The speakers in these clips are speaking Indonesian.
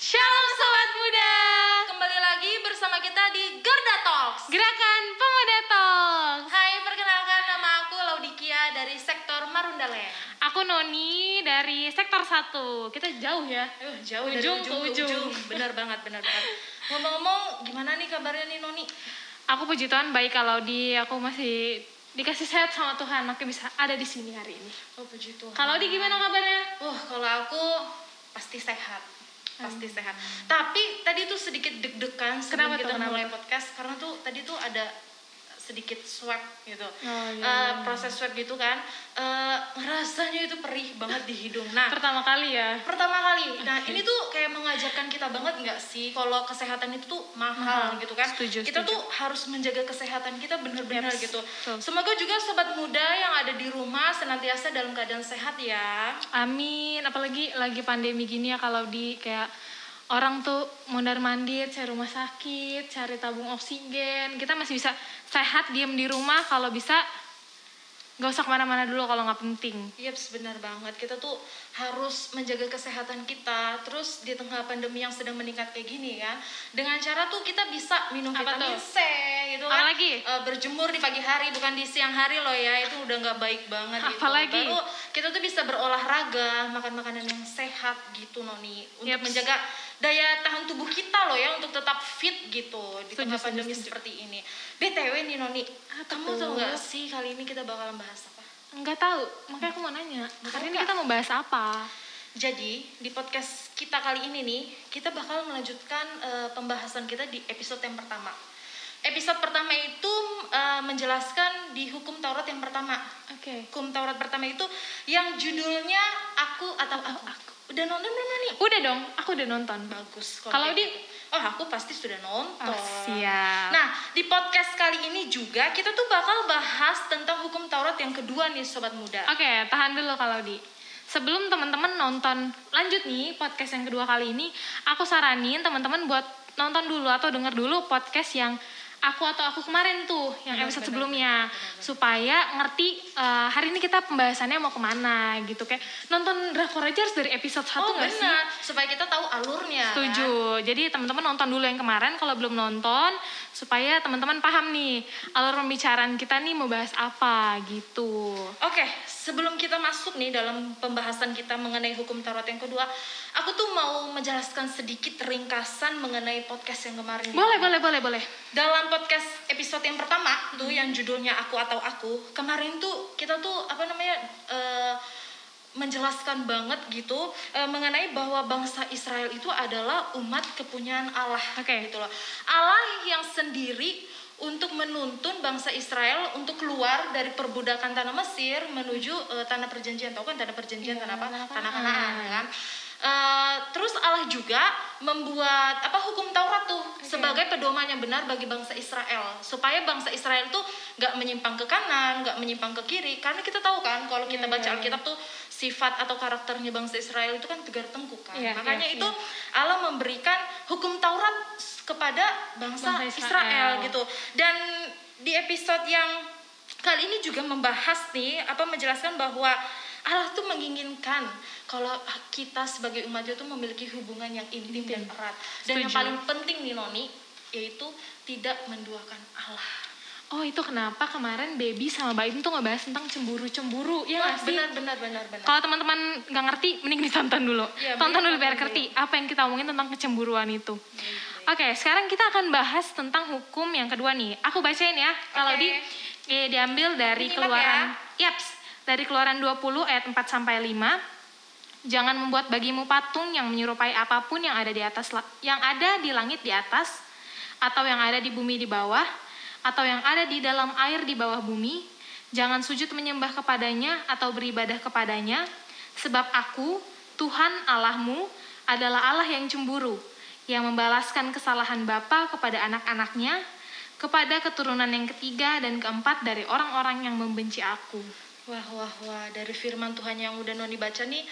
Shalom Sobat Muda. Kembali lagi bersama kita di Gerda Talks. Gerakan Pemuda Talks. Hai, perkenalkan nama aku Laudikia dari sektor Marundale Aku Noni dari sektor 1 Kita jauh ya. Uh, Jauh dari Ujung ujung, ke ujung. ujung. Benar banget, benar banget. Ngomong-ngomong, gimana nih kabarnya nih Noni? Aku puji Tuhan baik kalau di aku masih dikasih sehat sama Tuhan makanya bisa ada di sini hari ini. Oh puji Tuhan. Kalau di gimana kabarnya? Wah, kalau aku pasti sehat pasti sehat. Tapi tadi tuh sedikit deg-degan sebelum Kenapa kita mulai podcast karena tuh tadi tuh ada sedikit swab gitu. Oh, iya, iya. proses swab gitu kan. Eh, rasanya itu perih banget di hidung. Nah, Pertama kali ya. pertama kali. Nah, ini tuh kayak mengajarkan kita banget nggak sih kalau kesehatan itu tuh mahal Mahal. gitu kan. Setuju, kita setuju. tuh harus menjaga kesehatan kita bener-bener Yaps, gitu. betul. Semoga juga sobat muda yang ada di rumah senantiasa dalam keadaan sehat ya. Amin. Apalagi lagi pandemi gini ya kalau di kayak orang tuh mondar mandir cari rumah sakit, cari tabung oksigen. Kita masih bisa sehat diem di rumah kalau bisa nggak usah ke mana-mana dulu kalau nggak penting. Iya benar banget. Kita tuh harus menjaga kesehatan kita. Terus di tengah pandemi yang sedang meningkat kayak gini ya, dengan cara tuh kita bisa minum Apa vitamin tuh? C gitu kan. Apalagi? Eh, berjemur di pagi hari bukan di siang hari loh ya. Itu udah nggak baik banget gitu. Apalagi? Baru kita tuh bisa berolahraga, makan makanan yang sehat gitu Noni untuk Yaps. menjaga daya tahan tubuh kita loh ya untuk tetap fit gitu di tengah pandemi seperti ini. BTW nih Noni, kamu tuh? tahu nggak sih kali ini kita bakalan bahas apa? Nggak tahu, makanya aku mau nanya. Hari ini kita mau bahas apa? Jadi di podcast kita kali ini nih kita bakal melanjutkan eh, pembahasan kita di episode yang pertama. Episode pertama itu eh, menjelaskan di hukum Taurat yang pertama. Oke. Hukum Taurat pertama itu yang judulnya aku atau aku. Udah nonton belum nih? Udah dong, aku udah nonton. Bagus. Kalau kayak di. Oh, aku pasti sudah nonton. Oh, siap. Nah, di podcast kali ini juga kita tuh bakal bahas tentang hukum Taurat yang kedua nih sobat muda. Oke, tahan dulu kalau di. Sebelum teman-teman nonton lanjut nih podcast yang kedua kali ini, aku saranin teman-teman buat nonton dulu atau denger dulu podcast yang aku atau aku kemarin tuh yang Benar, episode benar, sebelumnya benar, supaya ngerti eh, hari ini kita pembahasannya mau ke mana gitu kayak nonton drakor aja harus dari episode oh satu nggak sih? benar, supaya kita tahu alurnya. kan? Setuju. Jadi teman-teman nonton dulu yang kemarin kalau belum nonton supaya teman-teman paham nih alur pembicaraan kita nih mau bahas apa gitu. Oke, sebelum kita masuk nih dalam pembahasan kita mengenai hukum Taurat yang kedua, aku tuh mau menjelaskan sedikit ringkasan mengenai podcast yang kemarin. Boleh, boleh, boleh, boleh. Dalam podcast episode yang pertama tuh yang judulnya aku atau aku, kemarin tuh kita tuh apa namanya eh, menjelaskan banget gitu eh, mengenai bahwa bangsa Israel itu adalah umat kepunyaan Allah Oke. gitu loh. Allah yang sendiri untuk menuntun bangsa Israel untuk keluar dari perbudakan tanah Mesir menuju eh, tanah perjanjian. Tahu kan tanah perjanjian Iya, tanah apa? tanah. Kanaan ya kan. Eh, terus Allah juga membuat apa hukum Taurat tuh sebagai pedoman yang benar bagi bangsa Israel supaya bangsa Israel tuh nggak menyimpang ke kanan, nggak menyimpang ke kiri karena kita tahu kan kalau kita baca iya. Alkitab tuh sifat atau karakternya bangsa Israel itu kan tegar tengkuk kan Iya, makanya iya, itu Allah memberikan hukum Taurat kepada bangsa, Bangsa Israel. Israel. gitu dan di episode yang kali ini juga membahas nih apa menjelaskan bahwa Allah tuh menginginkan kalau kita sebagai umat itu memiliki hubungan yang intim dan erat dan yang Setuju. paling penting nih Noni yaitu tidak menduakan Allah. Oh itu kenapa kemarin Baby sama Baim tuh ngebahas tentang cemburu-cemburu ya Wah, sih? benar benar benar benar. Kalau teman-teman nggak ngerti, mending ditonton dulu. Iya, Tonton dulu biar ngerti apa yang kita omongin tentang kecemburuan itu. Oke, sekarang kita akan bahas tentang hukum yang kedua nih. Aku bacain ya. Kalau Oke. di eh, diambil dari Menyimak keluaran Yaps, dari keluaran 20 ayat 4 sampai 5. Jangan membuat bagimu patung yang menyerupai apa pun yang ada di atas yang ada di langit di atas atau yang ada di bumi di bawah atau yang ada di dalam air di bawah bumi. Jangan sujud menyembah kepadanya atau beribadah kepadanya sebab aku Tuhan Allahmu adalah Allah yang cemburu yang membalaskan kesalahan bapa kepada anak-anaknya kepada keturunan yang ketiga dan keempat dari orang-orang yang membenci aku. Wah wah wah dari firman Tuhan yang udah Noni baca nih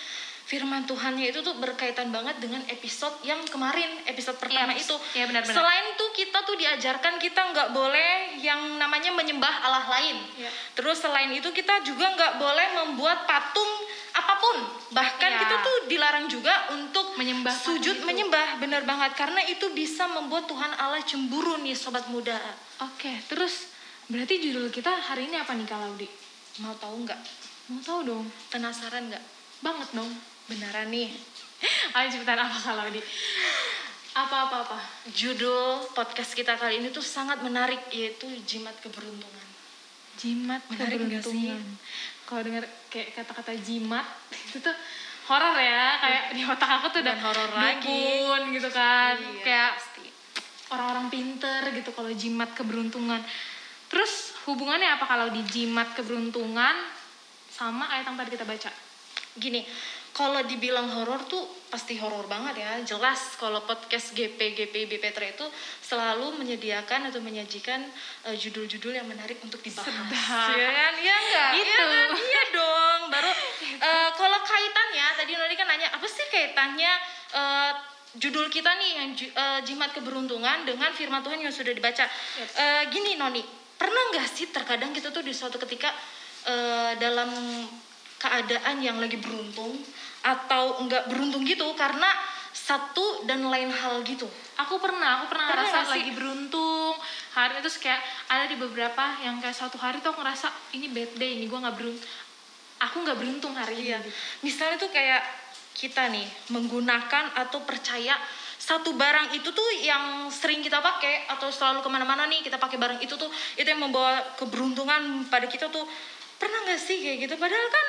firman Tuhannya itu tuh berkaitan banget dengan episode yang kemarin episode pertama Iya, itu. iya, benar-benar. Selain itu kita tuh diajarkan kita nggak boleh yang namanya menyembah Allah lain. Iya. Terus selain itu kita juga nggak boleh membuat patung apa pun bahkan Iya. kita tuh dilarang juga untuk Menyembah sujud menyembah benar banget karena itu bisa membuat Tuhan Allah cemburu nih sobat muda Oke, terus berarti judul kita hari ini apa nih Kak Laudi? Mau tahu nggak Mau tahu dong? penasaran nggak Banget dong. beneran nih Ayo cepetan apa Kak Laudi? Apa-apa-apa? judul podcast kita kali ini tuh sangat menarik yaitu jimat keberuntungan Jimat Menarik keberuntungan. Kalau dengar kayak kata-kata jimat itu tuh horor ya, kayak di otak aku tuh udah horor lagi. dukun gitu kan. Iya, kayak pasti. orang-orang pinter gitu kalau jimat keberuntungan. Terus hubungannya apa kalau di jimat keberuntungan sama ayat yang tadi kita baca? gini kalau dibilang horor tuh pasti horor banget ya. Jelas kalau podcast GP GP BPTRA itu selalu menyediakan atau menyajikan eh, judul-judul yang menarik untuk dibahas. Sedap. ya kan? Iya enggak Gitu. iya kan? Iya dong. Baru eh, kalau kaitannya tadi Noni kan nanya apa sih kaitannya eh, judul kita nih yang jimat keberuntungan dengan firman Tuhan yang sudah dibaca? Eh, gini Noni pernah nggak sih terkadang kita tuh di suatu ketika eh, dalam keadaan yang lagi beruntung atau enggak beruntung gitu karena satu dan lain hal gitu Aku pernah, aku pernah, Pernah ngerasa nggak lagi beruntung hari itu kayak ada di beberapa yang kayak suatu hari tuh aku ngerasa ini bad day ini gue nggak beruntung aku nggak beruntung hari Iya. ini. Misalnya tuh kayak kita nih menggunakan atau percaya satu barang itu tuh yang sering kita pakai atau selalu ke mana-mana nih kita pakai barang itu tuh itu yang membawa keberuntungan pada kita tuh pernah nggak sih kayak gitu? Padahal kan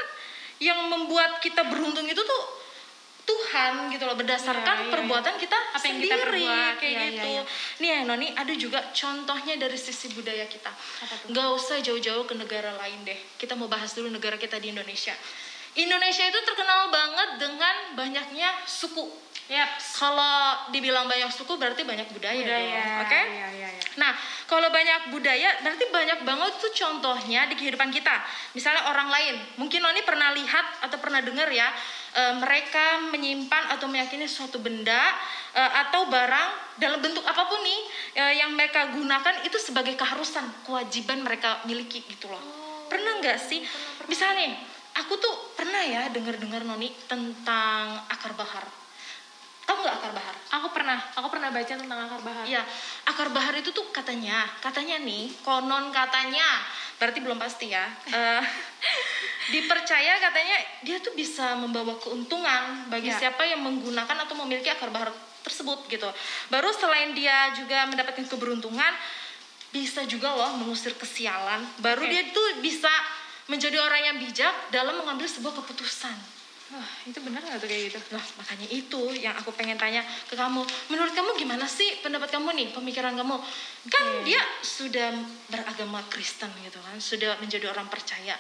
yang membuat kita beruntung itu tuh Tuhan gitu loh berdasarkan Iya, iya, perbuatan kita Apa yang sendiri kita perbuat, kayak iya, gitu. Nih ya Noni ada juga contohnya dari sisi budaya kita. Nggak usah jauh-jauh ke negara lain deh. Kita mau bahas dulu negara kita di Indonesia. Indonesia itu terkenal banget dengan banyaknya suku. Yap. Kalau dibilang banyak suku berarti banyak budaya, Budaya. dong, oke? Iya, iya, iya. Nah, kalau banyak budaya berarti banyak banget tuh contohnya di kehidupan kita. Misalnya orang lain, mungkin Noni pernah lihat atau pernah dengar ya, eh, mereka menyimpan atau meyakini suatu benda eh, atau barang dalam bentuk apa pun nih eh, yang mereka gunakan itu sebagai keharusan, kewajiban mereka miliki gitu loh. pernah nggak sih? Misalnya, aku tuh pernah ya dengar-dengar Noni tentang akar bahar. Tahu nggak akar bahar? Aku pernah, aku pernah baca tentang akar bahar. Iya, akar bahar itu tuh katanya, katanya nih, konon katanya, berarti belum pasti ya. Eh, dipercaya katanya dia tuh bisa membawa keuntungan bagi Ya. siapa yang menggunakan atau memiliki akar bahar tersebut gitu. Baru selain dia juga mendapatkan keberuntungan, bisa juga loh mengusir kesialan. Baru Oke. dia tuh bisa menjadi orang yang bijak dalam mengambil sebuah keputusan. Wah, itu benar nggak tuh kayak gitu? Nah, makanya itu yang aku pengen tanya ke kamu. Menurut kamu gimana sih pendapat kamu nih, pemikiran kamu? Kan dia sudah beragama Kristen gitu kan, sudah menjadi orang percaya.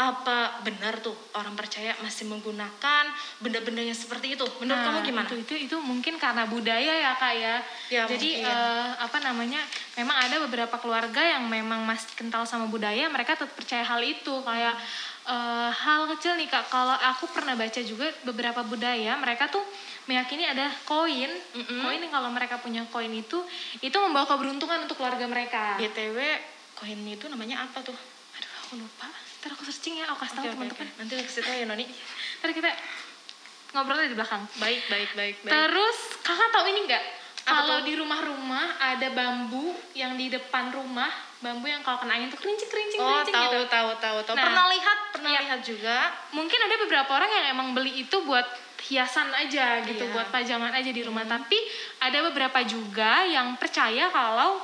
Apa benar tuh orang percaya masih menggunakan benda-benda yang seperti itu? Menurut Nah, kamu gimana? Itu, itu itu mungkin karena budaya ya kak ya. Ya, Jadi mungkin. eh, apa namanya? Memang ada beberapa keluarga yang memang masih kental sama budaya, mereka tetap percaya hal itu kayak eh, hal kecil nih kak. Kalau aku pernah baca juga beberapa budaya, mereka tuh meyakini ada koin. Mm-mm. Koin yang kalau mereka punya koin itu, itu membawa keberuntungan untuk keluarga mereka. BTW, koin itu namanya apa tuh? Aduh, aku lupa. Ntar aku searching ya, aku kasih tahu Oke, oke, teman-teman. oke. Nanti kasih tahu ya Noni. Ntar kita ngobrolnya di belakang. Baik, baik, baik, baik. Terus kakak tahu ini nggak? Kalau di rumah-rumah ada bambu yang di depan rumah, bambu yang kalau kena angin tuh kerincing kerincing Oh, kerincing tahu, gitu. tahu, tahu, tahu. Nah, pernah lihat, pernah iya. lihat juga. Mungkin ada beberapa orang yang emang beli itu buat hiasan aja gitu, Iya. buat pajangan aja di rumah. Tapi ada beberapa juga yang percaya kalau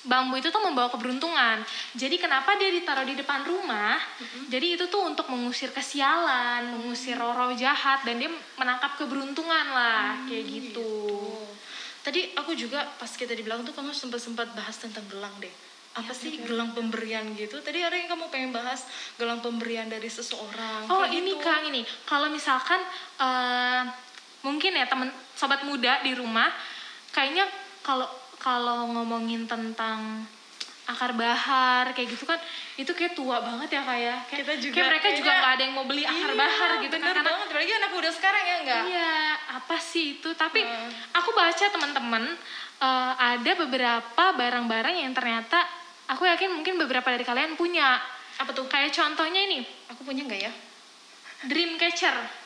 bambu itu tuh membawa keberuntungan. Jadi kenapa dia ditaruh di depan rumah? Jadi itu tuh untuk mengusir kesialan, mengusir roh-roh jahat dan dia menangkap keberuntungan lah, kayak gitu. Oh. Tadi aku juga pas kita dibilang tuh kamu sempat sempat bahas tentang gelang deh. Apa Ya, sih betul. gelang pemberian gitu? Tadi ada yang kamu pengen bahas gelang pemberian dari seseorang. Oh ini gitu. kak ini kalau misalkan eh, mungkin ya temen sobat muda di rumah kayaknya kalau kalau ngomongin tentang akar bahar kayak gitu kan itu kayak tua banget ya kayak kayak, Kita juga kayak mereka juga nggak ada yang mau beli akar Iya, bahar gitu kan karena banget. Apalagi anak muda sekarang ya enggak? iya apa sih itu tapi Hmm. aku baca teman-teman eh, ada beberapa barang-barang yang ternyata aku yakin mungkin beberapa dari kalian punya Apa tuh? kayak contohnya ini Aku punya enggak ya? Dreamcatcher.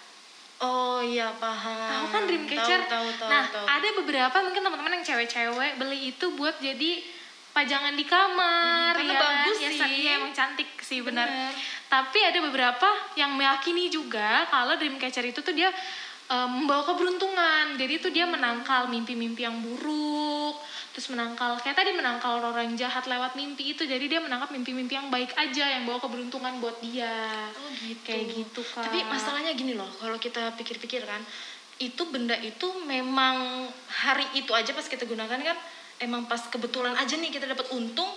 Oh iya paham. Tahu kan Dreamcatcher? Tahu tahu nah, tahu. ada beberapa mungkin teman-teman yang cewek-cewek beli itu buat jadi pajangan di kamar. Hmm, karena ya kan? bagus Ya, sih. Iya, emang cantik sih benar. Benar. Tapi ada beberapa yang meyakini juga kalau Dreamcatcher itu tuh dia eh, membawa keberuntungan. Jadi itu dia menangkal mimpi-mimpi yang buruk, terus menangkal kayak tadi menangkal orang jahat lewat mimpi itu. Jadi dia menangkap mimpi-mimpi yang baik aja yang bawa keberuntungan buat dia. Oh gitu. Kayak gitu, Kak. Tapi masalahnya gini loh, kalau kita pikir-pikir kan, itu benda itu memang hari itu aja pas kita gunakan kan, emang pas kebetulan aja nih kita dapat untung,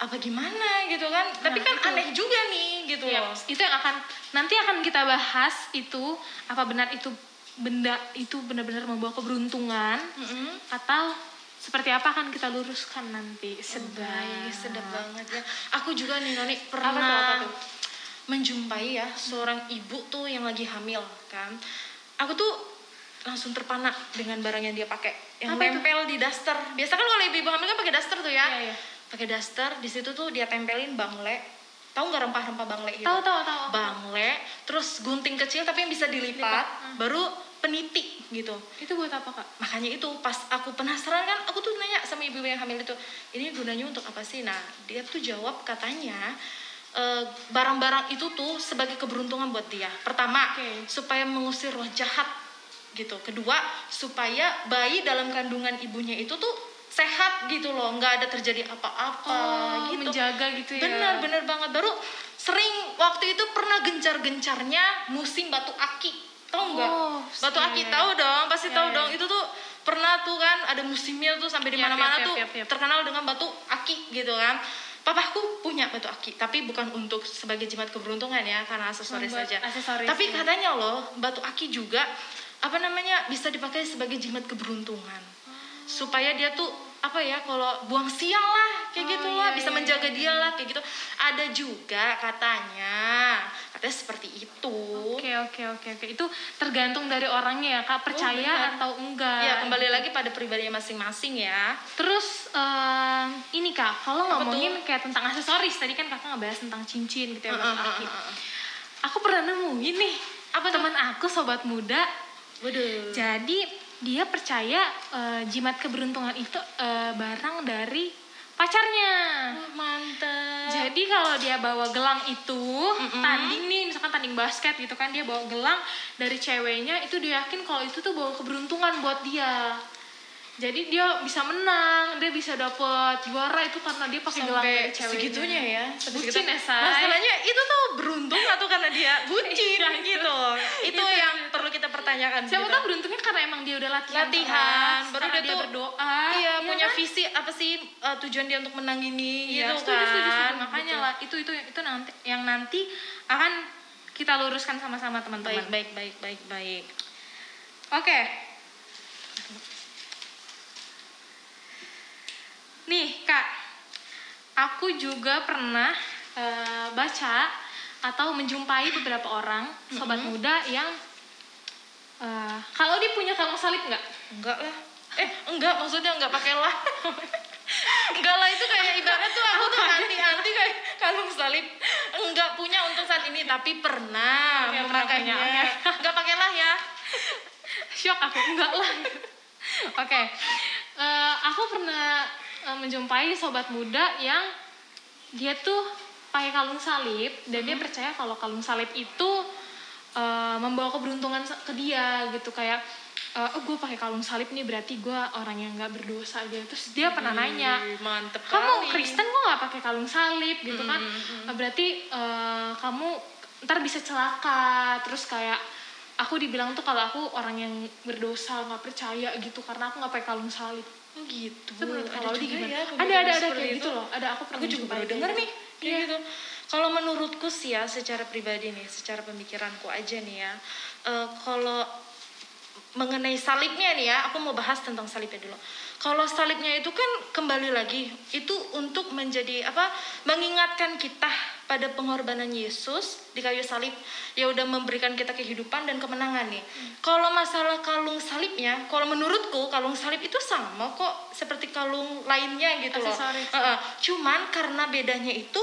apa gimana gitu kan? Tapi Nah, kan itu. aneh juga nih gitu Iya, loh. itu yang akan nanti akan kita bahas itu apa benar itu benda itu benar-benar membawa keberuntungan Mm-mm. atau seperti apa akan kita luruskan nanti sedap Guys, sedap banget ya. Aku juga nih Noni Apa pernah tuh, apa tuh? menjumpai ya seorang ibu tuh yang lagi hamil kan. Aku tuh langsung terpana dengan barang yang dia pakai yang Apa itu? nempel di daster. Biasa kan kalau ibu-ibu hamil kan pakai daster tuh ya. Iya, iya. Pakai daster, di situ tuh dia tempelin bangle. Tahu nggak rempah-rempah bangle itu? tahu tahu tahu Bangle, terus gunting kecil tapi yang bisa dilipat, Lipat, hmm. baru peniti gitu. Itu buat apa kak? Makanya itu pas aku penasaran kan aku tuh nanya sama ibu yang hamil itu ini gunanya untuk apa sih? Nah dia tuh jawab katanya eh, barang-barang itu tuh sebagai keberuntungan buat dia. Pertama Oke. supaya mengusir roh jahat gitu. Kedua supaya bayi dalam kandungan ibunya itu tuh sehat gitu loh nggak ada terjadi apa-apa oh gitu. menjaga gitu ya. Benar benar banget. Baru sering waktu itu pernah gencar-gencarnya musim batu aki tahu nggak Oh, batu iya, aki iya. tahu dong pasti Iya, tahu iya. dong itu tuh pernah tuh kan ada musimnya tuh sampai di Yap, mana-mana yap, tuh yap, yap. terkenal dengan batu aki gitu kan papaku punya batu aki tapi bukan untuk sebagai jimat keberuntungan ya karena aksesoris Membuat saja aksesoris, tapi ya. katanya loh batu aki juga apa namanya bisa dipakai sebagai jimat keberuntungan supaya dia tuh apa ya kalau buang sial lah kayak Oh, gitu iya, lah bisa iya, menjaga iya. dia lah kayak gitu ada juga katanya katanya seperti itu Oke oke oke oke itu tergantung dari orangnya ya kak percaya Oh, atau enggak. ya kembali lagi pada pribadinya masing-masing ya Terus em, ini kak kalau ngomongin kayak tentang aksesoris tadi kan kakak ngebahas tentang cincin gitu ya batu Heeh, aki. heeh, heeh. Aku pernah nemuin nih Apa teman aku sobat muda. waduh Jadi dia percaya eh, jimat keberuntungan itu eh, barang dari pacarnya. Oh, mantep Jadi kalau dia bawa gelang itu Mm-mm. tanding nih misalkan tanding basket gitu kan dia bawa gelang dari ceweknya itu dia yakin kalau itu tuh bawa keberuntungan buat dia. Jadi dia bisa menang, dia bisa dapet juara itu karena dia pakai gelang dari ceweknya. segitunya ya Bucin ya, Say. masalahnya itu tuh beruntung atau karena dia bucin Iya, itu. gitu itu, Itu, yang itu. perlu kita pertanyakan Siapa gitu. tahu beruntungnya karena emang dia udah latihan, latihan keras, baru dia, dia tuh berdoa. iya punya kan? visi apa sih uh, tujuan dia untuk menang ini Iya, gitu kan setuju, setuju. makanya Gitu. lah itu itu itu nanti yang nanti akan kita luruskan sama-sama teman-teman. baik baik baik baik baik Oke. Nih, Kak. Aku juga pernah eh, baca atau menjumpai beberapa orang sobat muda yang eh, kalau dia punya kalung salib nggak? enggak lah eh enggak maksudnya enggak pakai lah enggak lah itu kayak ibarat tuh aku tuh anti anti kayak kalung salib enggak punya untuk saat ini tapi pernah pernah memakainya enggak pakai lah ya Shock aku enggak lah. Oke. Eh, aku pernah eh, menjumpai sobat muda yang dia tuh pakai kalung salib dan dia percaya kalau kalung salib itu eh, membawa keberuntungan ke dia gitu. Kayak eh, oh gue pakai kalung salib nih berarti gue orang yang nggak berdosa gitu terus dia pernah nanya Ih, mantep kamu kali. Kristen kok nggak pakai kalung salib gitu kan. Mm, berarti eh, kamu ntar bisa celaka. Terus kayak aku dibilang tuh kalau aku orang yang berdosa nggak percaya gitu karena aku nggak pakai kalung salib gitu. itu menurut Ada kalau di gimana ya ada ada ada kayak itu. gitu loh ada aku pernah Aku juga baru kayak dengar gitu. nih kayak gitu. Kalau menurutku sih ya secara pribadi nih, secara pemikiranku aja nih ya. eh, kalau mengenai salibnya nih ya, aku mau bahas tentang salibnya dulu. Kalau salibnya itu kan kembali lagi itu untuk menjadi apa? Mengingatkan kita pada pengorbanan Yesus di kayu salib ya udah memberikan kita kehidupan dan kemenangan nih. Kalau masalah kalung salibnya, kalau menurutku kalung salib itu sama kok seperti kalung lainnya gitu loh. Heeh. Cuman karena bedanya itu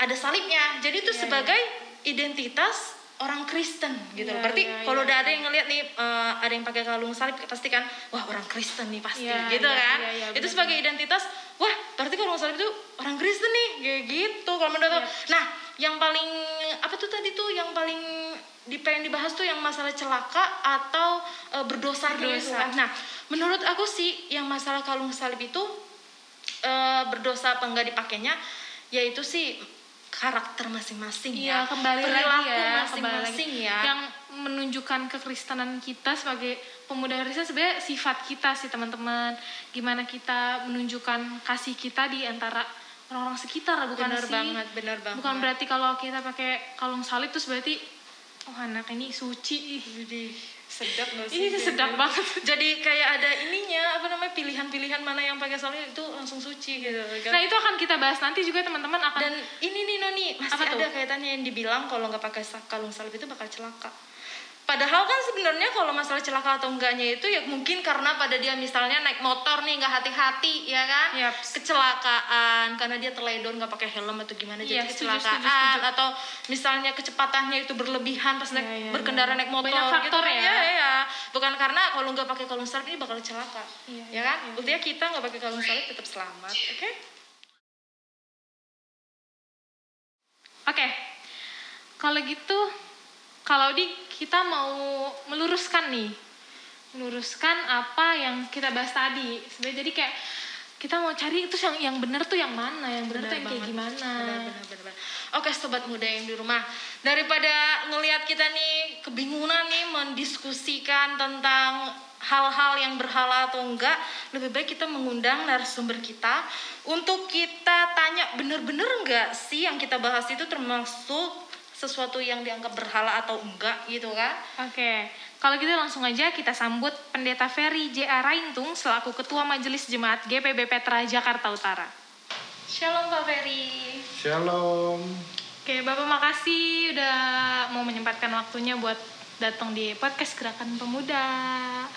ada salibnya. Jadi itu Iya, sebagai identitas orang Kristen gitu. Iya, Berarti iya, kalau iya, udah ada yang ngeliat nih eh, ada yang pakai kalung salib pasti kan wah orang Kristen nih pasti Iya, gitu iya, kan. iya, iya, itu benar, sebagai identitas wah berarti kalung salib itu orang Kristen nih kayak gitu kalau menurut aku. Iya. Nah, yang paling apa tuh tadi tuh yang paling di pengen dibahas tuh yang masalah celaka atau eh, berdosa gitu Berdosa. kan. Nah, menurut aku sih yang masalah kalung salib itu eh, berdosa apa enggak dipakainya yaitu sih karakter masing-masing Iya, ya kembali lagi perilaku ya, masing-masing ya Yang menunjukkan kekristenan kita sebagai pemuda Kristen sebenarnya sifat kita sih teman-teman. Gimana kita menunjukkan kasih kita di antara orang-orang sekitar bukan benar sih? banget benar banget Bukan berarti kalau kita pakai kalung salib terus berarti oh anak ini suci. jadi sedap gak sih Ini Jadi- sedap banget. jadi kayak ada ininya apa namanya pilihan-pilihan mana yang pakai salib itu langsung suci gitu kan Nah, itu akan kita bahas nanti juga teman-teman akan dan ini nih Noni masih Apa tuh? ada kaitannya yang dibilang kalau nggak pakai kalung salib itu bakal celaka padahal kan sebenarnya kalau masalah celaka atau enggaknya itu ya mungkin karena pada dia misalnya naik motor nih nggak hati-hati ya kan Yaps. kecelakaan karena dia teledor nggak pakai helm atau gimana Iya, jadi setuju, kecelakaan setuju, setuju. atau misalnya kecepatannya itu berlebihan pas naik Iya, iya, berkendara iya. naik motor Banyak gitu faktor kan. ya. ya ya bukan karena kalau nggak pakai kalung salib ini bakal celaka Iya, ya iya, kan iya. buktinya kita nggak pakai kalung salib tetap selamat oke Oke, kalau gitu, kalau di kita mau meluruskan nih, meluruskan apa yang kita bahas tadi. Sebenarnya jadi kayak kita mau cari itu yang yang benar tuh yang mana, yang benar tuh yang kayak gimana. Benar, benar, benar, benar. Oke sobat muda yang di rumah, daripada ngelihat kita nih kebingungan nih mendiskusikan tentang hal-hal yang berhala atau enggak, lebih baik kita mengundang narasumber kita untuk kita tanya bener-bener enggak sih yang kita bahas itu termasuk sesuatu yang dianggap berhala atau enggak gitu kan? Oke, kalau gitu langsung aja kita sambut Pendeta Ferry J.A. Raintung selaku Ketua Majelis Jemaat GPB Petra Jakarta Utara. Shalom Pak Ferry. Shalom. Oke, Bapak makasih udah mau menyempatkan waktunya buat datang di podcast Gerakan Pemuda.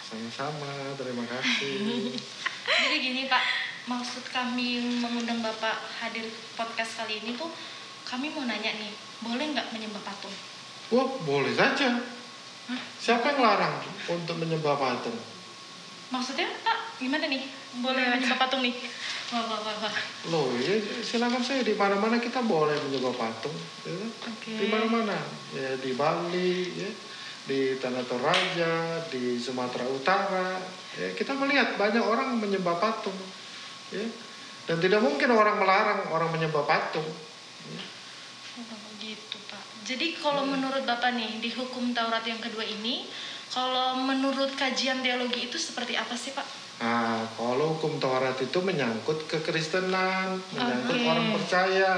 Sama-sama, terima kasih. Jadi gini Pak, maksud kami mengundang Bapak hadir podcast kali ini tuh kami mau nanya nih, boleh nggak menyembah patung? Wah, boleh saja. Siapa yang larang untuk menyembah patung? Maksudnya Pak, gimana nih? Boleh menyembah patung nih? Wah, wah, wah, wah. Loh, ya silakan saya di mana-mana kita boleh menyembah patung. ya kan? Oke. Di mana-mana. Ya, di Bali, ya, di Tanah Toraja, di Sumatera Utara. Ya, kita melihat banyak orang menyembah patung. Ya. Dan tidak mungkin orang melarang orang menyembah patung. Oh, gitu Pak. Jadi kalau menurut Bapak nih, di hukum Taurat yang kedua ini, kalau menurut kajian teologi itu seperti apa sih Pak? Nah, kalau hukum Taurat itu menyangkut kekristenan, menyangkut Oke. orang percaya.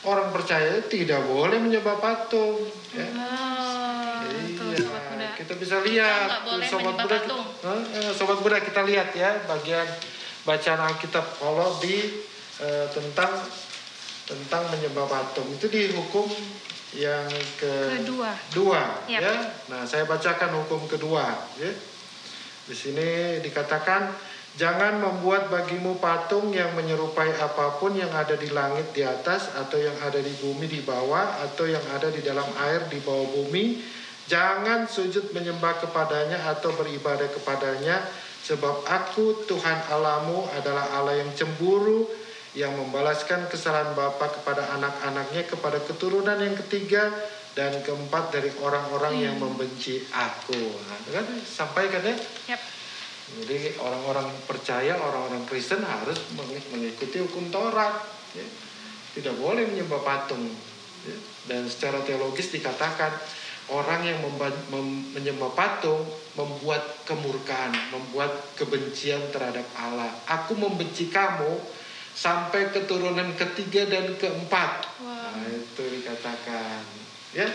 Orang percaya tidak boleh menyembah patung. Ya. Oh, Iya, kita bisa lihat. boleh Sobat. Hah? Eh, Sobat Muda kita lihat ya bagian bacaan Alkitab kalau di eh, tentang tentang menyembah patung itu di hukum yang ke Kedua. dua Yap. ya. Nah, saya bacakan hukum kedua ya. Di sini dikatakan jangan membuat bagimu patung yang menyerupai apa pun yang ada di langit di atas atau yang ada di bumi di bawah atau yang ada di dalam air di bawah bumi. Jangan sujud menyembah kepadanya atau beribadah kepadanya sebab aku Tuhan Allahmu adalah Allah yang cemburu yang membalaskan kesalahan bapa kepada anak-anaknya kepada keturunan yang ketiga dan keempat dari orang-orang yang membenci aku. Nah, kan sampaikan ya. Yap. Jadi orang-orang percaya, orang-orang Kristen harus meng- mengikuti hukum Taurat. ya. Tidak boleh menyembah patung. ya. Dan secara teologis dikatakan orang yang menyembah patung membuat kemurkaan, membuat kebencian terhadap Allah. Aku membenci kamu sampai keturunan ketiga dan keempat. Wah. Nah, itu dikatakan. Ya,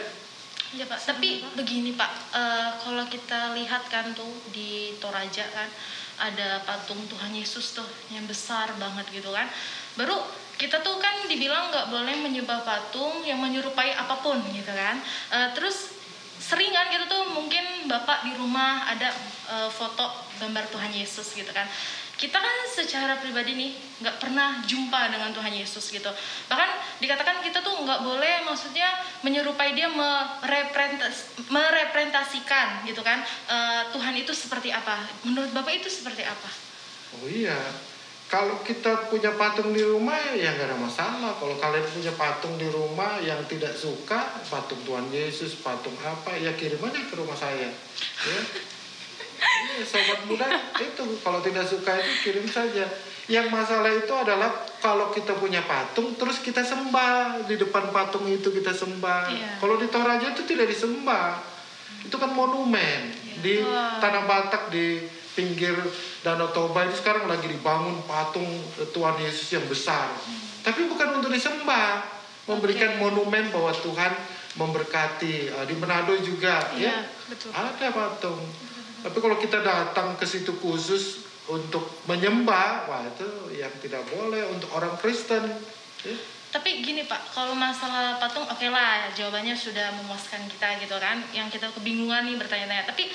Ya Pak, tapi begini Pak, eh, kalau kita lihat kan tuh di Toraja kan ada patung Tuhan Yesus tuh yang besar banget gitu kan. Baru kita tuh kan dibilang nggak boleh menyembah patung yang menyerupai apa pun gitu kan. Eh, terus seringan gitu tuh mungkin bapak di rumah ada uh, foto gambar Tuhan Yesus gitu kan kita kan secara pribadi nih nggak pernah jumpa dengan Tuhan Yesus gitu. Bahkan dikatakan kita tuh nggak boleh maksudnya menyerupai dia merepresentas, merepresentasikan gitu kan uh, Tuhan itu seperti apa. Menurut bapak itu seperti apa? Oh iya kalau kita punya patung di rumah ya nggak ada masalah. Kalau kalian punya patung di rumah yang tidak suka patung Tuhan Yesus patung apa ya kirim aja ke rumah saya ya Iya, sobat muda itu kalau tidak suka itu kirim saja. Yang masalah itu adalah kalau kita punya patung terus kita sembah di depan patung itu kita sembah. Iya. Kalau di Toraja itu tidak disembah. Itu kan monumen iya. di tanah Batak di pinggir Danau Toba ini sekarang lagi dibangun patung Tuhan Yesus yang besar. Hmm. Tapi bukan untuk disembah, memberikan okay. monumen bahwa Tuhan memberkati. Ah, di Manado juga iya, ya betul. ada patung. Tapi kalau kita datang ke situ khusus untuk menyembah, wah itu yang tidak boleh untuk orang Kristen. Ya. Tapi gini Pak, kalau masalah patung oke lah jawabannya sudah memuaskan kita gitu kan. Yang kita kebingungan nih bertanya-tanya. Tapi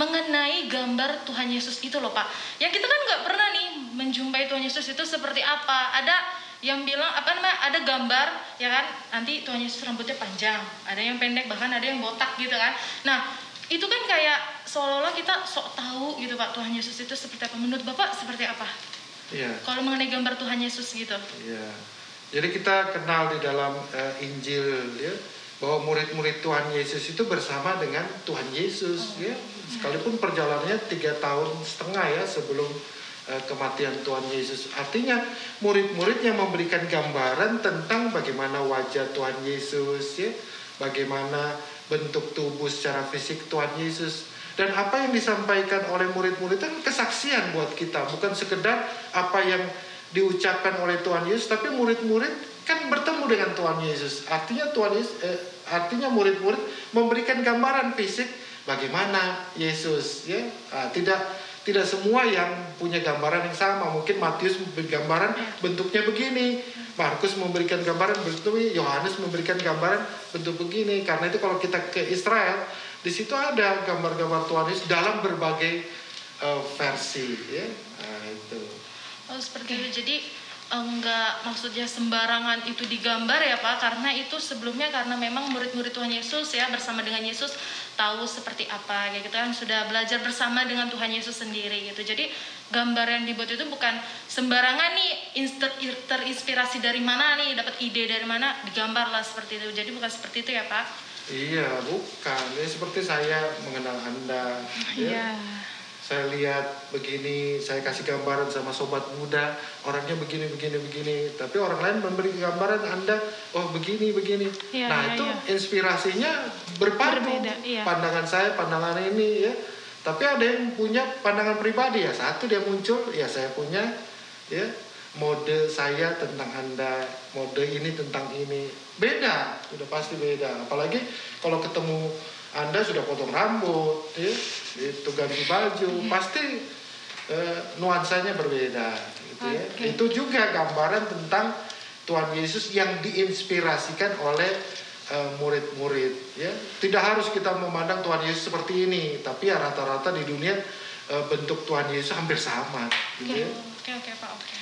mengenai gambar Tuhan Yesus itu loh Pak. Yang kita kan nggak pernah nih menjumpai Tuhan Yesus itu seperti apa. Ada yang bilang apa namanya ada gambar ya kan nanti Tuhan Yesus rambutnya panjang ada yang pendek bahkan ada yang botak gitu kan nah itu kan kayak seolah-olah kita sok tahu gitu Pak Tuhan Yesus itu seperti apa menurut Bapak seperti apa? Iya. Kalau mengenai gambar Tuhan Yesus gitu. Iya. Jadi kita kenal di dalam uh, Injil ya bahwa murid-murid Tuhan Yesus itu bersama dengan Tuhan Yesus oh, ya sekalipun perjalanannya tiga tahun setengah ya sebelum uh, kematian Tuhan Yesus artinya murid-murid yang memberikan gambaran tentang bagaimana wajah Tuhan Yesus ya bagaimana bentuk tubuh secara fisik Tuhan Yesus dan apa yang disampaikan oleh murid-murid itu kesaksian buat kita, bukan sekedar apa yang diucapkan oleh Tuhan Yesus, tapi murid-murid kan bertemu dengan Tuhan Yesus. Artinya Tuhan Yesus, eh, artinya murid-murid memberikan gambaran fisik bagaimana Yesus, ya. Nah, tidak tidak semua yang punya gambaran yang sama. Mungkin Matius bergambaran bentuknya begini, Markus memberikan gambaran bentuk Yohanes memberikan gambaran bentuk begini. Karena itu kalau kita ke Israel, di situ ada gambar-gambar Tuhan Yesus dalam berbagai uh, versi ya. Nah, itu. Oh seperti itu. Jadi enggak maksudnya sembarangan itu digambar ya Pak karena itu sebelumnya karena memang murid-murid Tuhan Yesus ya bersama dengan Yesus tahu seperti apa kayak gitu kan sudah belajar bersama dengan Tuhan Yesus sendiri gitu jadi gambar yang dibuat itu bukan sembarangan nih terinspirasi dari mana nih dapat ide dari mana digambar lah seperti itu jadi bukan seperti itu ya Pak Iya, bukan. Ya seperti saya mengenal Anda. Ya. Saya lihat begini, saya kasih gambaran sama sobat muda, orangnya begini, begini, begini. Tapi orang lain memberi gambaran Anda, oh begini, begini. Iya, nah iya, itu iya. inspirasinya berpadu. Berbeda, iya. Pandangan saya, pandangan ini ya. Tapi ada yang punya pandangan pribadi ya. Satu dia muncul, ya saya punya, ya mode saya tentang Anda, mode ini tentang ini. Beda, sudah pasti beda. Apalagi kalau ketemu Anda sudah potong rambut, ya, itu ganti baju, hmm. pasti eh, nuansanya berbeda gitu ya. Itu juga gambaran tentang Tuhan Yesus yang diinspirasikan oleh eh, murid-murid ya. Tidak harus kita memandang Tuhan Yesus seperti ini, tapi ya rata-rata di dunia eh, bentuk Tuhan Yesus hampir sama gitu ya. Oke, oke, Pak. Oke.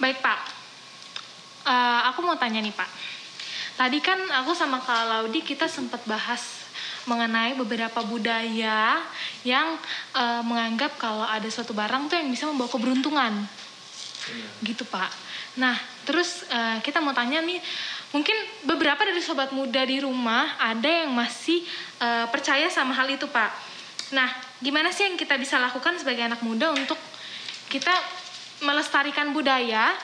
Baik Pak, uh, aku mau tanya nih Pak. Tadi kan aku sama Kak Laudi kita sempat bahas mengenai beberapa budaya yang uh, menganggap kalau ada suatu barang tuh yang bisa membawa keberuntungan. Iya. Gitu Pak. Nah, terus uh, kita mau tanya nih, mungkin beberapa dari sobat muda di rumah ada yang masih uh, percaya sama hal itu Pak. Nah, gimana sih yang kita bisa lakukan sebagai anak muda untuk kita melestarikan budaya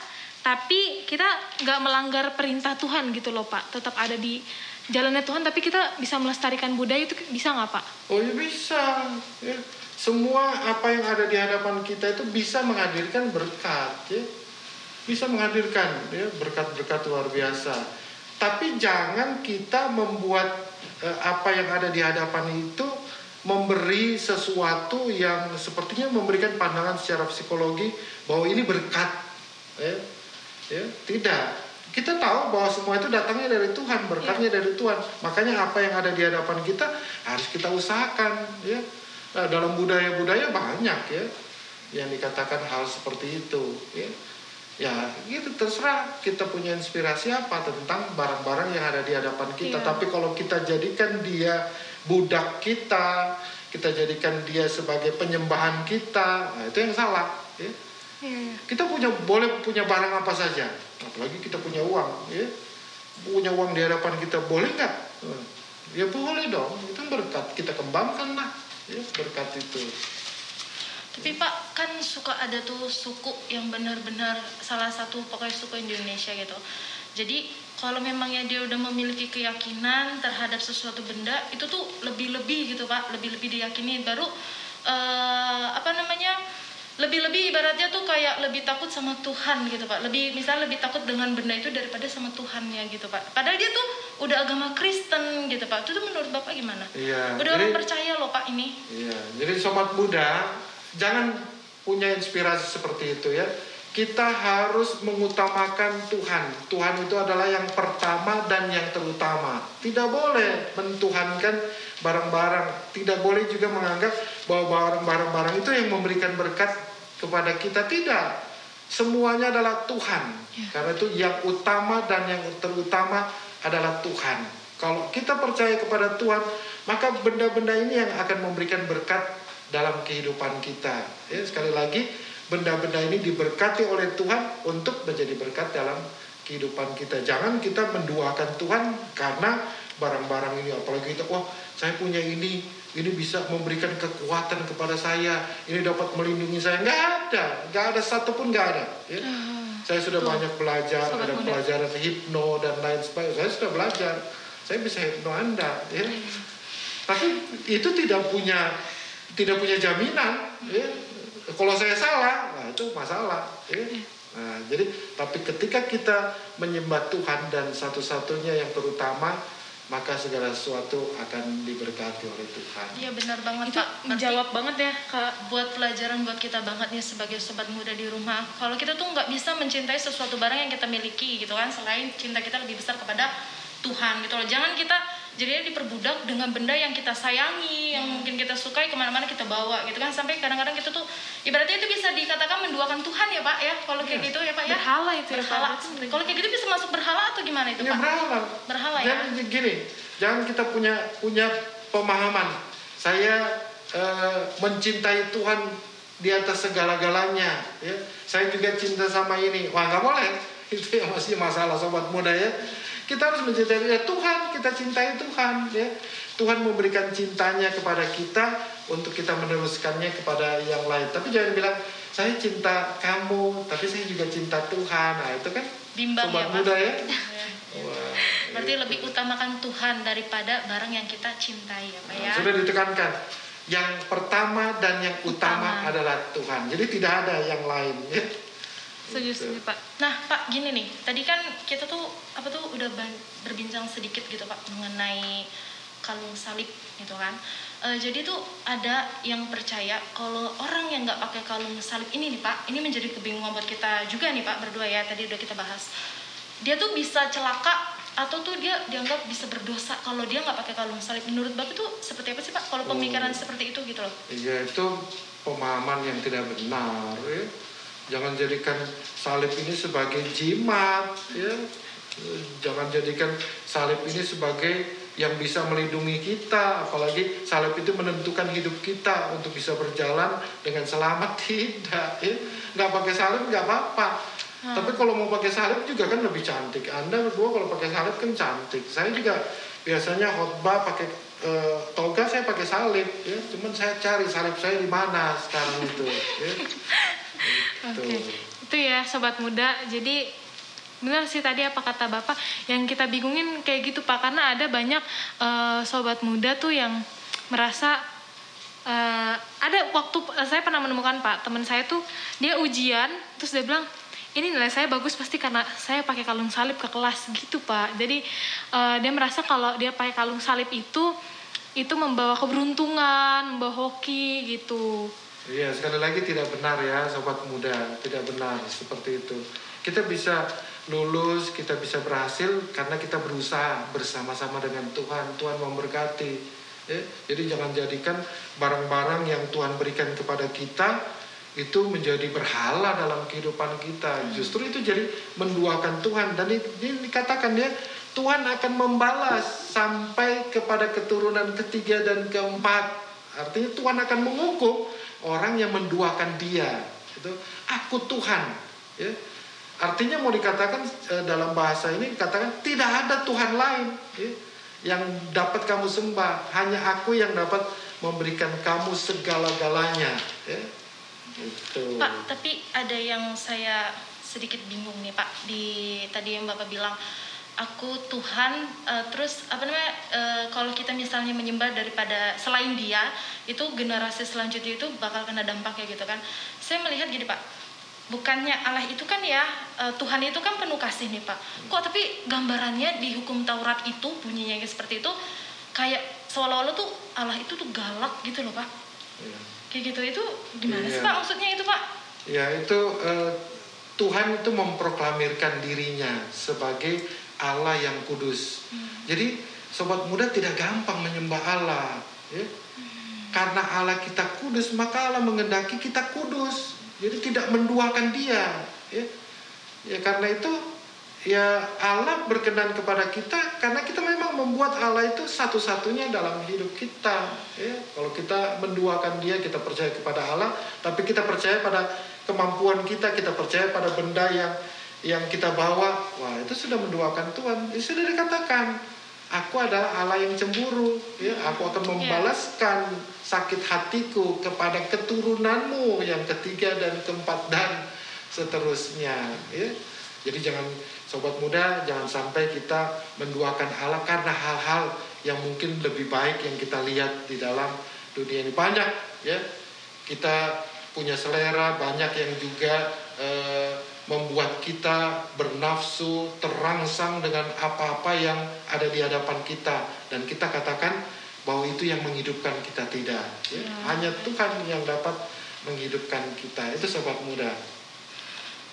tapi kita nggak melanggar perintah Tuhan gitu loh pak tetap ada di jalannya Tuhan tapi kita bisa melestarikan budaya itu bisa nggak pak? Oh ya bisa ya. semua apa yang ada di hadapan kita itu bisa menghadirkan berkat ya bisa menghadirkan ya berkat-berkat luar biasa tapi jangan kita membuat eh, apa yang ada di hadapan itu memberi sesuatu yang sepertinya memberikan pandangan secara psikologi bahwa ini berkat ya, ya tidak kita tahu bahwa semua itu datangnya dari Tuhan, berkatnya dari Tuhan. Makanya apa yang ada di hadapan kita harus kita usahakan, ya. Nah, dalam budaya-budaya banyak ya yang dikatakan hal seperti itu, ya. Ya, gitu terserah kita punya inspirasi apa tentang barang-barang yang ada di hadapan kita. Iya. Tapi kalau kita jadikan dia budak kita, kita jadikan dia sebagai penyembahan kita, nah itu yang salah. Ya Kita punya boleh punya barang apa saja apalagi kita punya uang ya punya uang di hadapan kita boleh nggak Hmm. ya boleh dong itu berkat kita kembangkan lah ya berkat itu Tapi Pak, kan suka ada tuh suku yang benar-benar salah satu pokoknya suku Indonesia gitu. Jadi kalau memangnya dia udah memiliki keyakinan terhadap sesuatu benda, itu tuh lebih-lebih gitu Pak, lebih-lebih diyakini. Baru eh, apa namanya? Lebih-lebih ibaratnya tuh kayak lebih takut sama Tuhan gitu Pak. Lebih misalnya lebih takut dengan benda itu daripada sama Tuhannya gitu Pak. Padahal dia tuh udah agama Kristen gitu Pak. Itu tuh menurut Bapak gimana? Iya, Udah jadi- orang percaya loh Pak ini. Iya, jadi sobat muda, jangan punya inspirasi seperti itu ya. Kita harus mengutamakan Tuhan. Tuhan itu adalah yang pertama dan yang terutama. Tidak boleh mentuhankan barang-barang. Tidak boleh juga menganggap bahwa barang-barang itu yang memberikan berkat kepada kita. Tidak. Semuanya adalah Tuhan. Karena itu yang utama dan yang terutama adalah Tuhan. Kalau kita percaya kepada Tuhan, maka benda-benda ini yang akan memberikan berkat dalam kehidupan kita. Ya, sekali lagi, benda-benda ini diberkati oleh Tuhan untuk menjadi berkat dalam kehidupan kita. Jangan kita menduakan Tuhan karena barang-barang ini. Apalagi kita, wah saya punya ini, ini bisa memberikan kekuatan kepada saya, ini dapat melindungi saya. Nggak ada, nggak ada satupun nggak ada. Ya. Saya sudah Tuh. banyak belajar, Sobat ada muda. pelajaran hipno dan lain sebagainya. Saya sudah belajar, saya bisa hipno Anda. Ya. Tapi itu tidak punya tidak punya jaminan. Ya. Kalau saya salah, nah itu masalah. Ya. Nah, jadi tapi ketika kita menyembah Tuhan dan satu-satunya yang terutama, maka segala sesuatu akan diberkati oleh Tuhan. Iya benar banget Itu Pak. Menjawab banget ya Kak. buat pelajaran buat kita banget nih sebagai sobat muda di rumah. Kalau kita tuh nggak bisa mencintai sesuatu barang yang kita miliki gitu kan, selain cinta kita lebih besar kepada Tuhan gitu loh. Jangan kita jadinya diperbudak dengan benda yang kita sayangi, yang mungkin kita sukai ke mana-mana kita bawa gitu kan. Sampai kadang-kadang kita tuh ibaratnya itu bisa dikatakan menduakan Tuhan ya Pak ya. Kalau kayak gitu ya Pak ya. Berhala itu ya, Pak. Berhala. Kalau kayak gitu bisa masuk berhala gimana itu Ya Pak? berhala. Berhala ya. Jangan gini, jangan kita punya punya pemahaman. Saya eh, mencintai Tuhan di atas segala-galanya. Ya. Saya juga cinta sama ini. Wah nggak boleh. Itu yang masih masalah sobat muda ya. Kita harus mencintai ya Tuhan. Kita cintai Tuhan. Ya. Tuhan memberikan cintanya kepada kita untuk kita meneruskannya kepada yang lain. Tapi jangan bilang saya cinta kamu, tapi saya juga cinta Tuhan. Nah itu kan Bimbang sobat ya, muda ya. Berarti lebih utamakan Tuhan daripada barang yang kita cintai ya Pak ya. Sudah ditekankan. Yang pertama dan yang utama, Utama. adalah Tuhan. Jadi tidak ada yang lain. Ya. Setuju, setuju Pak. Nah Pak gini nih, tadi kan kita tuh apa tuh udah berbincang sedikit gitu Pak mengenai kalung salib gitu kan. Eh, jadi tuh ada yang percaya kalau orang yang nggak pakai kalung salib ini nih Pak, ini menjadi kebingungan buat kita juga nih Pak berdua ya. Tadi udah kita bahas. Dia tuh bisa celaka atau tuh dia dianggap bisa berdosa kalau dia nggak pakai kalung salib. Menurut Bapak tuh seperti apa sih Pak? Kalau pemikiran seperti itu gitu loh. Iya itu pemahaman yang tidak benar. Ya. Jangan jadikan salib ini sebagai jimat. Ya. Jangan jadikan salib ini sebagai yang bisa melindungi kita. Apalagi salib itu menentukan hidup kita untuk bisa berjalan dengan selamat. Tidak. Ya. Nggak pakai salib nggak apa-apa. Tapi kalau mau pakai salib juga kan lebih cantik. Anda berdua kalau pakai salib kan cantik. Saya juga biasanya khotbah pakai eh, toga saya pakai salib ya. Cuman saya cari salib saya di mana sekarang itu ya. Gitu. Oke, itu ya sobat muda. Jadi benar sih tadi apa kata bapak yang kita bingungin kayak gitu pak karena ada banyak eh, sobat muda tuh yang merasa eh, ada waktu saya pernah menemukan pak teman saya tuh dia ujian terus dia bilang ini nilai saya bagus pasti karena saya pakai kalung salib ke kelas gitu pak jadi eh, dia merasa kalau dia pakai kalung salib itu itu membawa keberuntungan membawa hoki gitu Iya, sekali lagi tidak benar ya, sobat muda, tidak benar seperti itu. Kita bisa lulus, kita bisa berhasil karena kita berusaha bersama-sama dengan Tuhan. Tuhan memberkati. Ya, jadi jangan jadikan barang-barang yang Tuhan berikan kepada kita itu menjadi berhala dalam kehidupan kita. Justru itu jadi menduakan Tuhan dan ini, ini dikatakan ya Tuhan akan membalas sampai kepada keturunan ketiga dan keempat. Artinya Tuhan akan menghukum orang yang menduakan Dia. Itu aku Tuhan. Ya. Artinya mau dikatakan eh, dalam bahasa ini dikatakan tidak ada Tuhan lain ya, yang dapat kamu sembah. Hanya aku yang dapat memberikan kamu segala-galanya. Ya. Itu. Pak, tapi ada yang saya sedikit bingung nih Pak di tadi yang Bapak bilang aku Tuhan uh, terus apa namanya uh, kalau kita misalnya menyembah daripada selain dia itu generasi selanjutnya itu bakal kena dampaknya gitu kan saya melihat gini pak bukannya Allah itu kan ya uh, Tuhan itu kan penuh kasih nih pak kok tapi gambarannya di hukum Taurat itu bunyinya seperti itu kayak seolah-olah tuh Allah itu tuh galak gitu loh pak ya. Kayak gitu itu gimana ya. sih pak maksudnya itu pak ya itu uh, Tuhan itu memproklamirkan dirinya sebagai Allah yang kudus. Hmm. Jadi sobat muda tidak gampang menyembah Allah, ya. Hmm. Karena Allah kita kudus, maka Allah mengendaki kita kudus. Jadi tidak menduakan Dia, ya. Ya karena itu ya Allah berkenan kepada kita karena kita memang membuat Allah itu satu-satunya dalam hidup kita, ya. Kalau kita menduakan Dia, kita percaya kepada Allah, tapi kita percaya pada kemampuan kita, kita percaya pada benda yang yang kita bawa, wah itu sudah mendoakan Tuhan. Itu sudah dikatakan, aku adalah Allah yang cemburu, ya, aku akan iya. membalaskan sakit hatiku kepada keturunanmu yang ketiga dan keempat dan seterusnya, ya. Jadi jangan sobat muda, jangan sampai kita menduakan Allah karena hal-hal yang mungkin lebih baik yang kita lihat di dalam dunia ini banyak, ya. Kita punya selera, banyak yang juga eh, membuat kita bernafsu, terangsang dengan apa-apa yang ada di hadapan kita dan kita katakan bahwa itu yang menghidupkan kita tidak. Ya. Ya. Hanya Tuhan yang dapat menghidupkan kita. Itu sobat muda.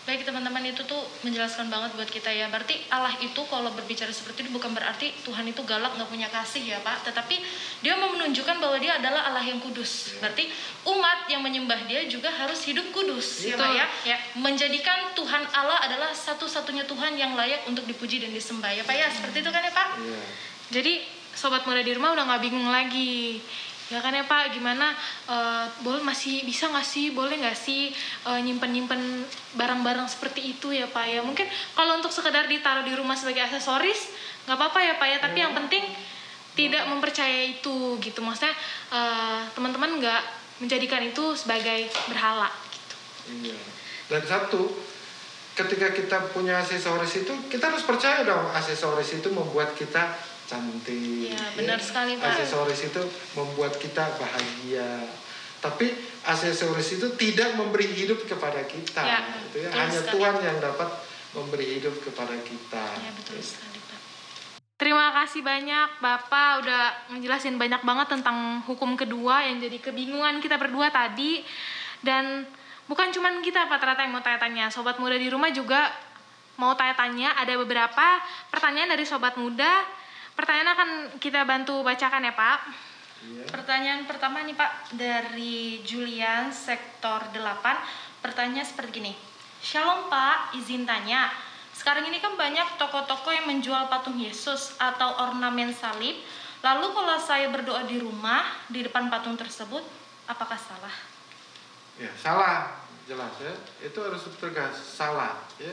Baik teman-teman itu tuh menjelaskan banget buat kita ya. Berarti Allah itu kalau berbicara seperti itu bukan berarti Tuhan itu galak nggak punya kasih ya Pak. Tetapi dia mau menunjukkan bahwa dia adalah Allah yang kudus. Ya. Berarti umat yang menyembah dia juga harus hidup kudus ya Pak ya. ya. Menjadikan Tuhan Allah adalah satu-satunya Tuhan yang layak untuk dipuji dan disembah ya Pak ya. Seperti itu kan ya Pak. Ya. Jadi sobat muda di rumah udah nggak bingung lagi ya kan ya pak? Gimana uh, boleh masih bisa nggak sih? Boleh nggak sih uh, nyimpen nyimpen barang-barang seperti itu ya pak? Ya mungkin kalau untuk sekedar ditaruh di rumah sebagai aksesoris nggak apa-apa ya pak ya. Tapi yang penting tidak mempercaya itu gitu. Maksudnya uh, teman-teman nggak menjadikan itu sebagai berhala gitu. Iya. Dan satu ketika kita punya aksesoris itu kita harus percaya dong aksesoris itu membuat kita cantik. Iya, benar ya. sekali Pak. Aksesoris itu membuat kita bahagia. Tapi aksesoris itu tidak memberi hidup kepada kita. Ya, itu ya. Hanya sekali. Tuhan yang dapat memberi hidup kepada kita. Iya, betul sekali Pak. Terima kasih banyak Bapak udah menjelasin banyak banget tentang hukum kedua yang jadi kebingungan kita berdua tadi. Dan bukan cuma kita Pak ternyata yang mau tanya-tanya. Sobat muda di rumah juga mau tanya-tanya. Ada beberapa pertanyaan dari sobat muda Pertanyaan akan kita bantu bacakan ya Pak. Iya. Pertanyaan pertama nih Pak dari Julian sektor 8. Pertanyaan seperti gini. Shalom Pak, izin tanya. Sekarang ini kan banyak toko-toko yang menjual patung Yesus atau ornamen salib. Lalu kalau saya berdoa di rumah di depan patung tersebut, apakah salah? Ya, salah jelas ya. Itu harus tegas salah ya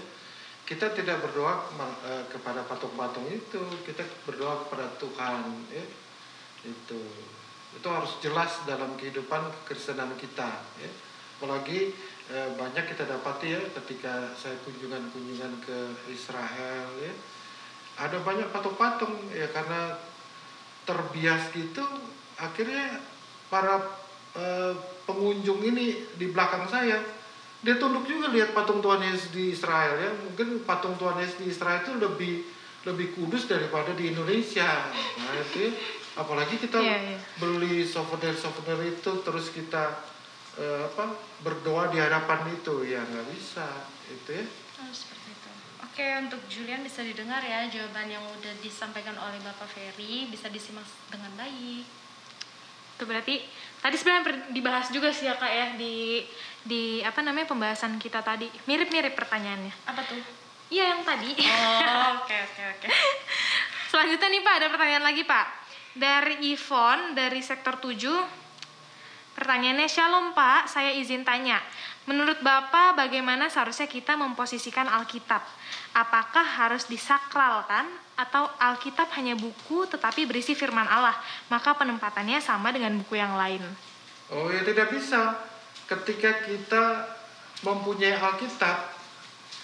kita tidak berdoa uh, kepada patung-patung itu. Kita berdoa kepada Tuhan ya. Itu. Itu harus jelas dalam kehidupan kekristenan kita ya. Apalagi uh, banyak kita dapati ya ketika saya kunjungan-kunjungan ke Israel ya. Ada banyak patung-patung ya karena terbias gitu akhirnya para uh, pengunjung ini di belakang saya dia tunduk juga lihat patung Tuhan Yesus di Israel ya mungkin patung Tuhan Yesus di Israel itu lebih lebih kudus daripada di Indonesia nah itu ya. apalagi kita yeah, yeah. beli souvenir souvenir itu terus kita eh, apa berdoa di hadapan itu ya nggak bisa itu ya Oh, seperti itu. Oke, untuk Julian bisa didengar ya jawaban yang udah disampaikan oleh Bapak Ferry bisa disimak dengan baik. Itu berarti tadi sebenarnya dibahas juga sih ya kak ya di di apa namanya pembahasan kita tadi mirip-mirip pertanyaannya. Apa tuh? Iya yang tadi. Oh, oke oke oke. Selanjutnya nih Pak, ada pertanyaan lagi Pak. Dari Ivon, dari sektor 7. Pertanyaannya, Shalom Pak, saya izin tanya. Menurut Bapak, bagaimana seharusnya kita memposisikan Alkitab? Apakah harus disakralkan atau Alkitab hanya buku tetapi berisi firman Allah? Maka penempatannya sama dengan buku yang lain. oh ya tidak bisa. Ketika kita mempunyai Alkitab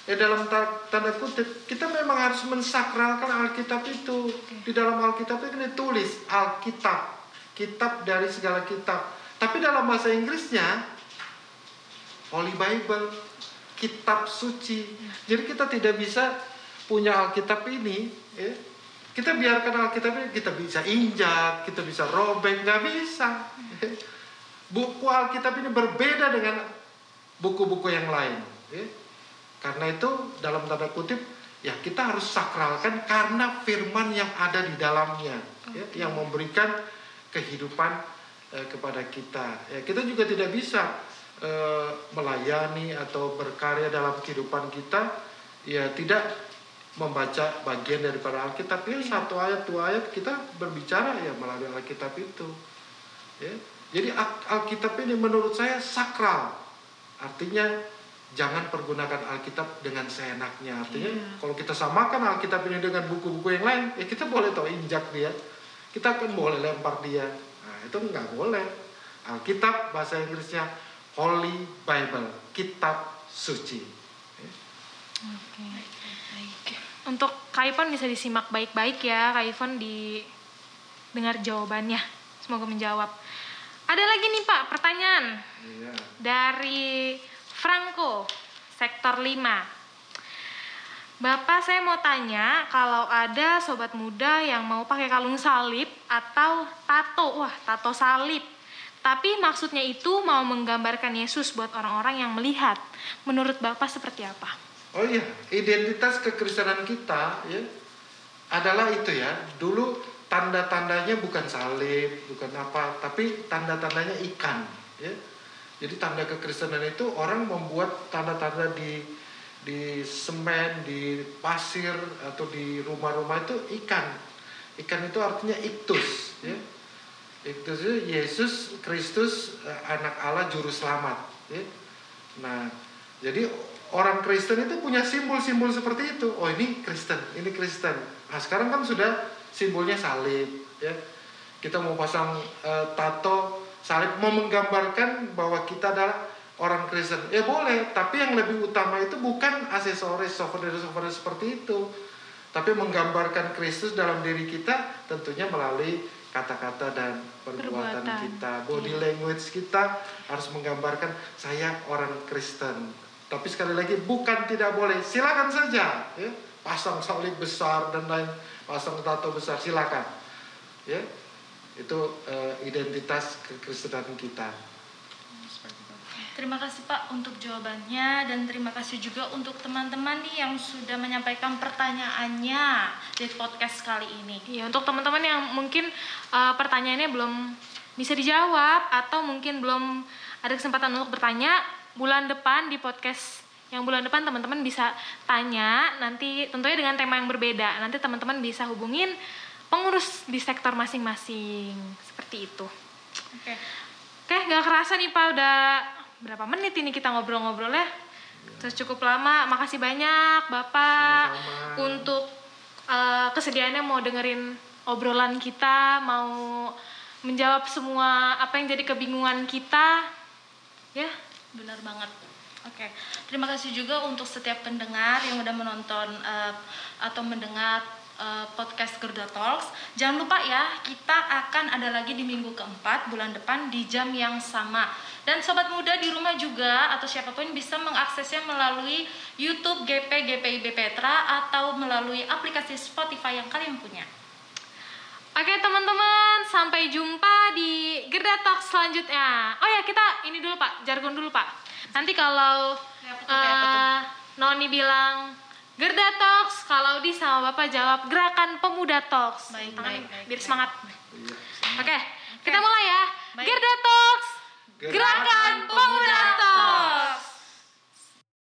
ya dalam ta- tanda kutip kita memang harus mensakralkan Alkitab itu. Di dalam Alkitab itu ditulis Alkitab. Kitab dari segala kitab. Tapi dalam bahasa Inggrisnya Holy Bible kitab suci. Jadi kita tidak bisa punya Alkitab ini ya. kita biarkan Alkitab ini kita bisa injak kita bisa robek nggak bisa buku Alkitab ini berbeda dengan buku-buku yang lain ya. karena itu dalam tanda kutip ya kita harus sakralkan karena firman yang ada di dalamnya ya, yang memberikan kehidupan eh, kepada kita ya kita juga tidak bisa eh, melayani atau berkarya dalam kehidupan kita ya tidak membaca bagian daripada Alkitab. Ya satu ayat dua ayat kita berbicara ya melalui Alkitab itu. Ya. Jadi Al- Alkitab ini menurut saya sakral. Artinya jangan pergunakan Alkitab dengan seenaknya. Artinya kalau kita samakan Alkitab ini dengan buku-buku yang lain ya kita boleh tahu injak dia. Kita kan boleh lempar dia. Nah itu nggak boleh. Alkitab bahasa Inggrisnya Holy Bible kitab suci. Ya. Oke. Untuk Kak Ivon bisa disimak baik-baik ya, Kak Ivon di dengar jawabannya. Semoga menjawab. Ada lagi nih Pak, pertanyaan Iya. dari Franco, sektor 5. Bapak saya mau tanya kalau ada sobat muda yang mau pakai kalung salib atau tato, wah tato salib. Tapi maksudnya itu mau menggambarkan Yesus buat orang-orang yang melihat. Menurut Bapak seperti apa? Oh iya, identitas kekristenan kita ya adalah itu ya. Dulu tanda-tandanya bukan salib, bukan apa, tapi tanda-tandanya ikan ya. Jadi tanda kekristenan itu orang membuat tanda-tanda di di semen, di pasir atau di rumah-rumah itu ikan. Ikan itu artinya iktus ya. Iktus itu Yesus Kristus eh, anak Allah juru selamat ya. Nah, jadi orang Kristen itu punya simbol-simbol seperti itu. Oh, ini Kristen, ini Kristen. Nah, sekarang kan sudah simbolnya salib, ya. Kita mau pasang eh, tato salib mau menggambarkan bahwa kita adalah orang Kristen. Ya boleh, tapi yang lebih utama itu bukan aksesoris, souvenir-souvenir seperti itu. Tapi menggambarkan Kristus dalam diri kita tentunya melalui kata-kata dan perbuatan, Perbuatan. kita. Body language kita harus menggambarkan saya orang Kristen. Tapi sekali lagi bukan tidak boleh, silakan saja, ya. Pasang salib besar dan lain, pasang tato besar silakan. Ya. Itu eh, identitas kekristenan kita. Terima kasih Pak untuk jawabannya dan terima kasih juga untuk teman-teman nih yang sudah menyampaikan pertanyaannya di podcast kali ini. Iya, untuk teman-teman yang mungkin uh, pertanyaannya belum bisa dijawab atau mungkin belum ada kesempatan untuk bertanya, bulan depan di podcast yang bulan depan teman-teman bisa tanya nanti tentunya dengan tema yang berbeda. Nanti teman-teman bisa hubungin pengurus di sektor masing-masing. Seperti itu. Oke. Oke, nggak kerasa nih Pak udah berapa menit ini kita ngobrol-ngobrol ya. Terus cukup lama. Makasih banyak Bapak Sama-sama. untuk eh, kesediaannya mau dengerin obrolan kita, mau menjawab semua apa yang jadi kebingungan kita. Ya, Benar banget. Oke, terima kasih juga untuk setiap pendengar yang udah menonton eh, atau mendengar eh, podcast Gerda Talks. Jangan lupa ya, kita akan ada lagi di minggu keempat bulan depan di jam yang sama. Dan sobat muda di rumah juga atau siapa pun bisa mengaksesnya melalui YouTube GP GPIB Petra atau melalui aplikasi Spotify yang kalian punya. Oke teman-teman, sampai jumpa di Gerda Talk selanjutnya. Oh ya, kita ini dulu Pak, jargon dulu Pak. Nanti kalau Ya, eh, Noni bilang Gerda Talks, kalau di sama Bapak jawab Gerakan Pemuda Talks. Baik, Tangan baik, baik, biar baik. semangat. Iya. Oke, kita mulai ya. Baik. Gerda Talks, Gerakan Gerakan Pemuda Talks.